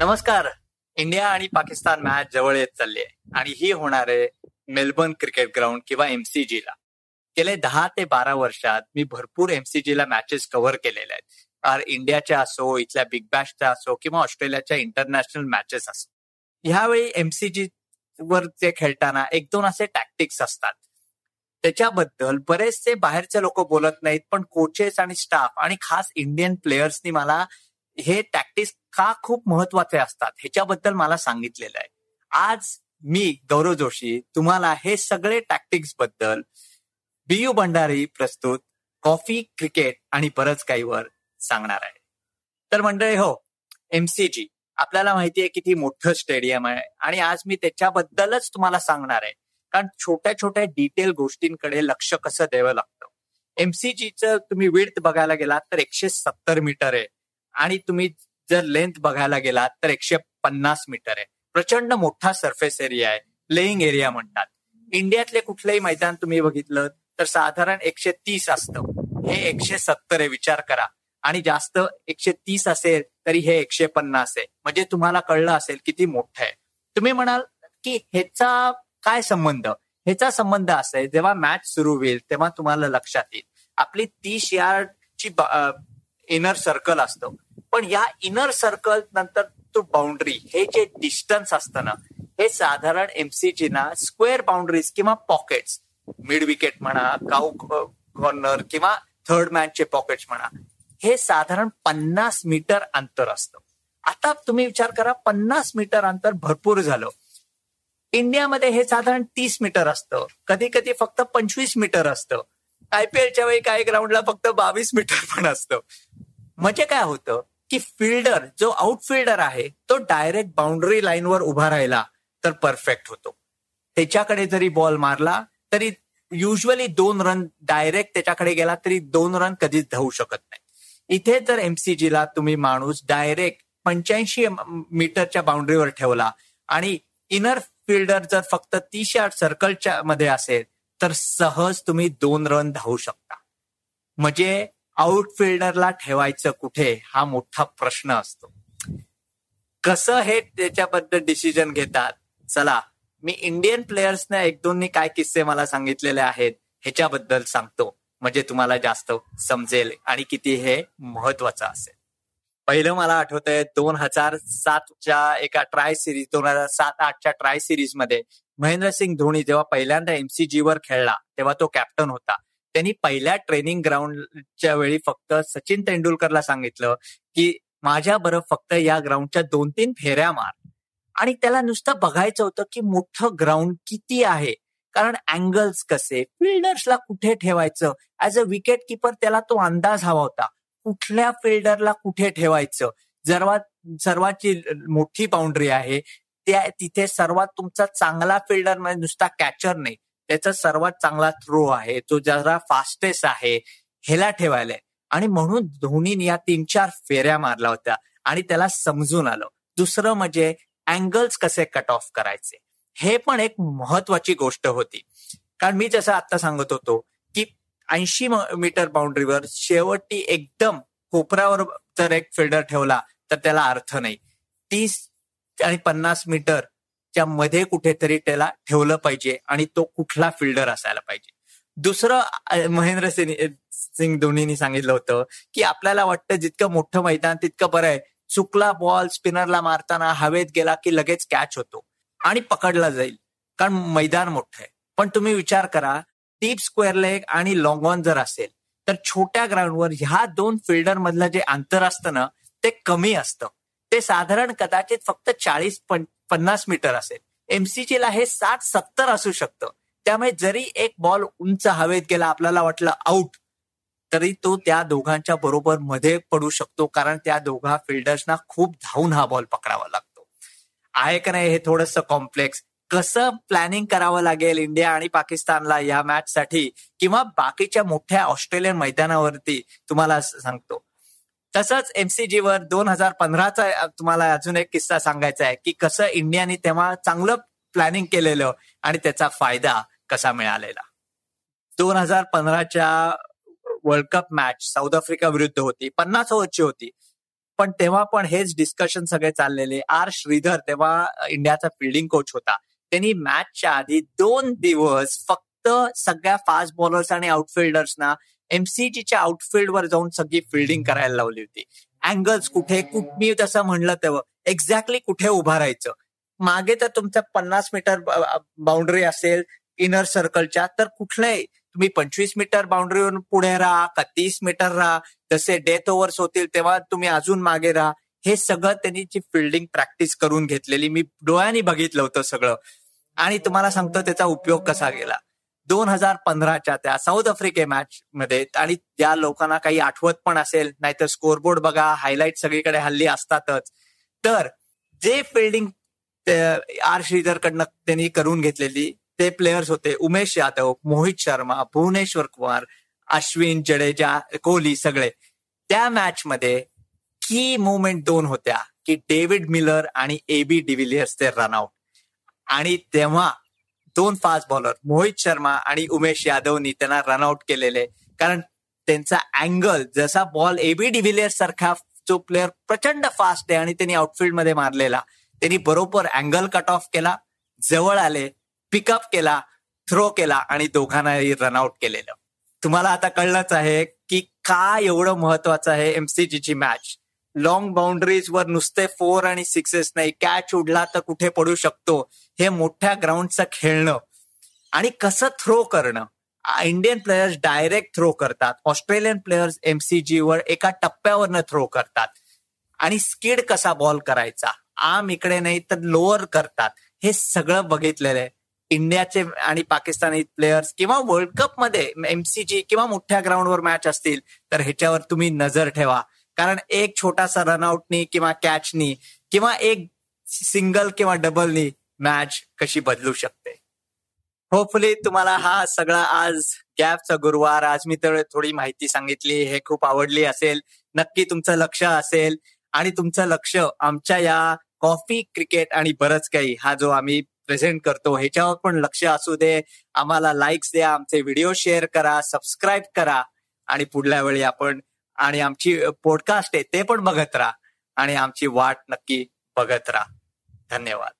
नमस्कार. इंडिया आणि पाकिस्तान मॅच जवळ येत चालली आहे. आणि ही होणार आहे मेलबर्न क्रिकेट ग्राउंड किंवा एमसीजी ला. गेले दहा ते बारा वर्षात मी भरपूर एमसीजी ला मॅचेस कव्हर केलेल्या आहेत. इंडियाच्या असो इथल्या बिग बॅशच्या असो किंवा ऑस्ट्रेलियाच्या इंटरनॅशनल मॅचेस असो. ह्यावेळी एमसीजी वर ते खेळताना एक दोन असे टॅक्टिक्स असतात. त्याच्याबद्दल बरेचसे बाहेरचे लोक बोलत नाहीत पण कोचेस आणि स्टाफ आणि खास इंडियन प्लेयर्सनी मला हे टॅक्टिक्स का खूप महत्त्वाचे असतात ह्याच्याबद्दल मला सांगितलेलं आहे. आज मी गौरव जोशी तुम्हाला हे सगळे टॅक्टिक्सबद्दल बीयू भंडारी प्रस्तुत कॉफी क्रिकेट आणि बरंच काहीवर सांगणार आहे. तर मंडळी हो एमसीजी आपल्याला माहिती आहे किती मोठं स्टेडियम आहे आणि आज मी त्याच्याबद्दलच तुम्हाला सांगणार आहे. कारण छोट्या छोट्या डिटेल गोष्टींकडे लक्ष कसं द्यावं लागतं? एमसीजीचं तुम्ही विड्थ बघायला गेलात तर एकशे सत्तर मीटर आहे. आणि तुम्ही जर लेंथ बघायला गेलात तर एकशे पन्नास मीटर आहे. प्रचंड मोठा सरफेस एरिया आहे. प्लेईंग एरिया म्हणतात. इंडियातले कुठलंही मैदान तुम्ही बघितलं तर साधारण एकशे तीस असतं. हे एकशे सत्तर आहे विचार करा. आणि जास्त एकशे तीस असेल तरी हे एकशे पन्नास आहे. म्हणजे तुम्हाला कळलं असेल किती मोठं आहे. तुम्ही म्हणाल की ह्याचा काय संबंध? ह्याचा संबंध असा आहे जेव्हा मॅच सुरू होईल तेव्हा तुम्हाला लक्षात येईल. आपली तीस यार्डची इनर सर्कल असतं. पण या इनर सर्कल नंतर तो बाउंड्री हे जे डिस्टन्स असतं ना हे साधारण एमसीजी ना स्क्वेअर बाउंड्रीज किंवा पॉकेट्स मिड विकेट म्हणा काऊ कॉर्नर uh, किंवा थर्ड मॅनचे पॉकेट्स म्हणा हे साधारण पन्नास मीटर अंतर असतं. आता तुम्ही विचार करा पन्नास मीटर अंतर भरपूर झालं. इंडियामध्ये हे साधारण तीस मीटर असतं. कधी कधी फक्त पंचवीस मीटर असतं. आयपीएलच्या वेळी काही ग्राउंडला फक्त बावीस मीटर पण असतं. म्हणजे काय होतं? की फिल्डर जो आउटफिल्डर आहे तो डायरेक्ट बाउंड्री लाईनवर उभा राहिला तर परफेक्ट होतो. त्याच्याकडे जरी बॉल मारला तरी युजली दोन रन डायरेक्ट त्याच्याकडे गेला तरी दोन रन कधीच धावू शकत नाही. इथे जर एमसीजीला तुम्ही माणूस डायरेक्ट पंच्याऐंशी मीटरच्या बाउंड्रीवर ठेवला. आणि इनर फिल्डर जर फक्त तीस यार्ड सर्कलच्या मध्ये असेल तर सहज तुम्ही दोन रन धावू शकता. म्हणजे आउटफिल्डरला ठेवायचं कुठे हा मोठा प्रश्न असतो. कसं हे त्याच्याबद्दल डिसिजन घेतात? चला मी इंडियन प्लेयर्सने एक दोन्ही काय किस्से मला सांगितलेले आहेत ह्याच्याबद्दल सांगतो. म्हणजे तुम्हाला जास्त समजेल आणि किती हे महत्वाचं असेल. पहिलं मला आठवतंय दोन हजार सातच्या एका ट्राय सिरीज दोन हजार सात आठच्या ट्राय सिरीजमध्ये महेंद्रसिंग धोनी जेव्हा पहिल्यांदा एमसीजी वर खेळला तेव्हा तो कॅप्टन होता. त्यांनी पहिल्या ट्रेनिंग ग्राउंडच्या वेळी फक्त सचिन तेंडुलकरला सांगितलं की माझ्या बरं फक्त या ग्राउंडच्या दोन तीन फेऱ्या मार. आणि त्याला नुसतं बघायचं होतं की मोठं ग्राउंड किती आहे. कारण अँगल्स कसे फिल्डर्सला कुठे ठेवायचं? ऍज अ विकेट किपर त्याला तो अंदाज हवा होता. कुठल्या फिल्डरला कुठे ठेवायचं? सर्वात सर्वाची मोठी बाउंड्री आहे. त्या तिथे सर्वात तुमचा चांगला फिल्डर म्हणजे नुसता कॅचर नाही. त्याचा सर्वात चांगला थ्रो आहे. तो जरा फास्टेस्ट आहे. ह्याला ठेवायला आणि म्हणून धोनीने या तीन चार फेऱ्या मारल्या होत्या. आणि त्याला समजून आलं. दुसरं म्हणजे अँगल्स कसे कट ऑफ करायचे. हे पण एक महत्वाची गोष्ट होती. कारण मी जसं आता सांगत होतो की ऐंशी मीटर बाउंड्रीवर शेवटी एकदम कोपऱ्यावर जर एक फिल्डर ठेवला तर त्याला अर्थ नाही. तीस आणि पन्नास मीटर च्या मध्ये कुठेतरी त्याला ठेवलं पाहिजे आणि तो कुठला फिल्डर असायला पाहिजे. दुसरं महेंद्र सिंग धोनीनी सांगितलं होतं की आपल्याला वाटतं जितकं मोठं मैदान तितकं बरं आहे. चुकला बॉल स्पिनरला मारताना हवेत गेला की लगेच कॅच होतो आणि पकडला जाईल. कारण मैदान मोठं आहे. पण तुम्ही विचार करा डीप स्क्वेअर लेग आणि लॉंग ऑन जर असेल तर छोट्या ग्राउंडवर ह्या दोन फिल्डर मधलं जे अंतर असतं ना ते कमी असतं. ते साधारण कदाचित फक्त चाळीस पन्नास मीटर असेल. एमसीजी ला हे साठ सत्तर असू शकतं. त्यामुळे जरी एक बॉल उंच हवेत गेला आपल्याला वाटलं आउट तरी तो त्या दोघांच्या बरोबर मध्ये पडू शकतो. कारण त्या दोघा फिल्डर्सना खूप धावून हा बॉल पकडावा लागतो. आहे का नाही हे थोडस कॉम्प्लेक्स कसं प्लॅनिंग करावं लागेल इंडिया आणि पाकिस्तानला या मॅच साठी? किंवा बाकीच्या मोठ्या ऑस्ट्रेलियन मैदानावरती? तुम्हाला सांगतो. तसंच एमसीजीवर दोन हजार पंधराचा तुम्हाला अजून एक किस्सा सांगायचा आहे की कसं इंडियाने तेव्हा चांगलं प्लॅनिंग केलेलं आणि त्याचा फायदा कसा मिळालेला. दोन हजार पंधराच्या world cup match South Africa विरुद्ध होती पन्नास ओव्हरची होती. पण तेव्हा पण हेच डिस्कशन सगळे चाललेले. आर श्रीधर तेव्हा इंडियाचा फिल्डिंग कोच होता. त्यांनी मॅचच्या आधी दोन दिवस फक्त सगळ्या फास्ट बॉलर्स आणि आउटफिल्डर्सना एमसीजीच्या आउटफिल्डवर जाऊन सगळी फिल्डिंग करायला लावली होती. अँगल्स कुठे मी तसं म्हणलं तेव्हा. एक्झॅक्टली कुठे उभा राहायचं. मागे तर तुमचं पन्नास मीटर बाउंड्री असेल इनर सर्कलच्या तर कुठल्याही तुम्ही पंचवीस मीटर बाउंड्रीवरून पुढे राहा का तीस मीटर राहा. जसे डेथ ओव्हर्स होतील तेव्हा तुम्ही अजून मागे राहा. हे सगळं त्यांनी जी फिल्डिंग प्रॅक्टिस करून घेतलेली मी डोळ्यांनी बघितलं होतं सगळं. आणि तुम्हाला सांगतो त्याचा उपयोग कसा गेला. दोन हजार पंधराच्या त्या साऊथ आफ्रिके मॅच मध्ये. आणि ज्या लोकांना काही आठवत पण असेल नाहीतर स्कोरबोर्ड बघा हायलाईट सगळीकडे हल्ली असतातच. तर जे फिल्डिंग आर श्रीधरकडनं त्यांनी करून घेतलेली ते प्लेयर्स होते उमेश यादव मोहित शर्मा भुवनेश्वर कुमार अश्विन जडेजा कोहली सगळे. त्या मॅच मध्ये की मुवमेंट दोन होत्या की डेव्हिड मिलर आणि ए बी डिव्हिलियर्स ते रनआउट आणि तेव्हा दोन फास्ट बॉलर मोहित शर्मा आणि उमेश यादवनी त्यांना रनआउट केलेले. कारण त्यांचा अँगल जसा बॉल एबी बी डिव्हिलियर्स सारखा जो प्लेअर प्रचंड फास्ट आहे आणि त्यांनी आउटफिल्डमध्ये मारलेला. त्यांनी बरोबर अँगल कट ऑफ केला जवळ आले पिकअप केला थ्रो केला आणि दोघांनाही रनआउट केलेलं. तुम्हाला आता कळलंच आहे की का एवढं महत्वाचं आहे एमसीजीची मॅच लॉंग बाउंड्रीज वर नुसते फोर आणि सिक्सेस नाही. कॅच उडला तर कुठे पडू शकतो? हे मोठ्या ग्राउंडचं खेळणं आणि कसं थ्रो करणं. इंडियन प्लेयर्स डायरेक्ट थ्रो करतात. ऑस्ट्रेलियन प्लेयर्स एमसीजी वर एका टप्प्यावरनं थ्रो करतात. आणि स्किड कसा बॉल करायचा? आम इकडे नाही तर लोअर करतात. हे सगळं बघितलेलं आहे. इंडियाचे आणि पाकिस्तानी प्लेयर्स किंवा वर्ल्ड कपमध्ये एमसीजी किंवा मोठ्या ग्राउंडवर मॅच असतील तर ह्याच्यावर तुम्ही नजर ठेवा. कारण एक छोटासा रनआउटनी किंवा कॅचनी किंवा एक सिंगल किंवा डबलनी मॅच कशी बदलू शकते? होपफुली तुम्हाला हा सगळा आज गॅपचा गुरुवार आज मी तर थोडी माहिती सांगितली हे खूप आवडली असेल नक्की तुमचं लक्ष असेल आणि तुमचं लक्ष आमच्या या कॉफी क्रिकेट आणि बरंच काही हा जो आम्ही प्रेझेंट करतो ह्याच्यावर पण लक्ष असू दे. आम्हाला लाईक्स द्या आमचे व्हिडिओ शेअर करा सबस्क्राईब करा आणि पुढल्या वेळी आपण आणि आमची पॉडकास्ट आहे ते पण बघत राहा आणि आमची वाट नक्की बघत राहा. धन्यवाद.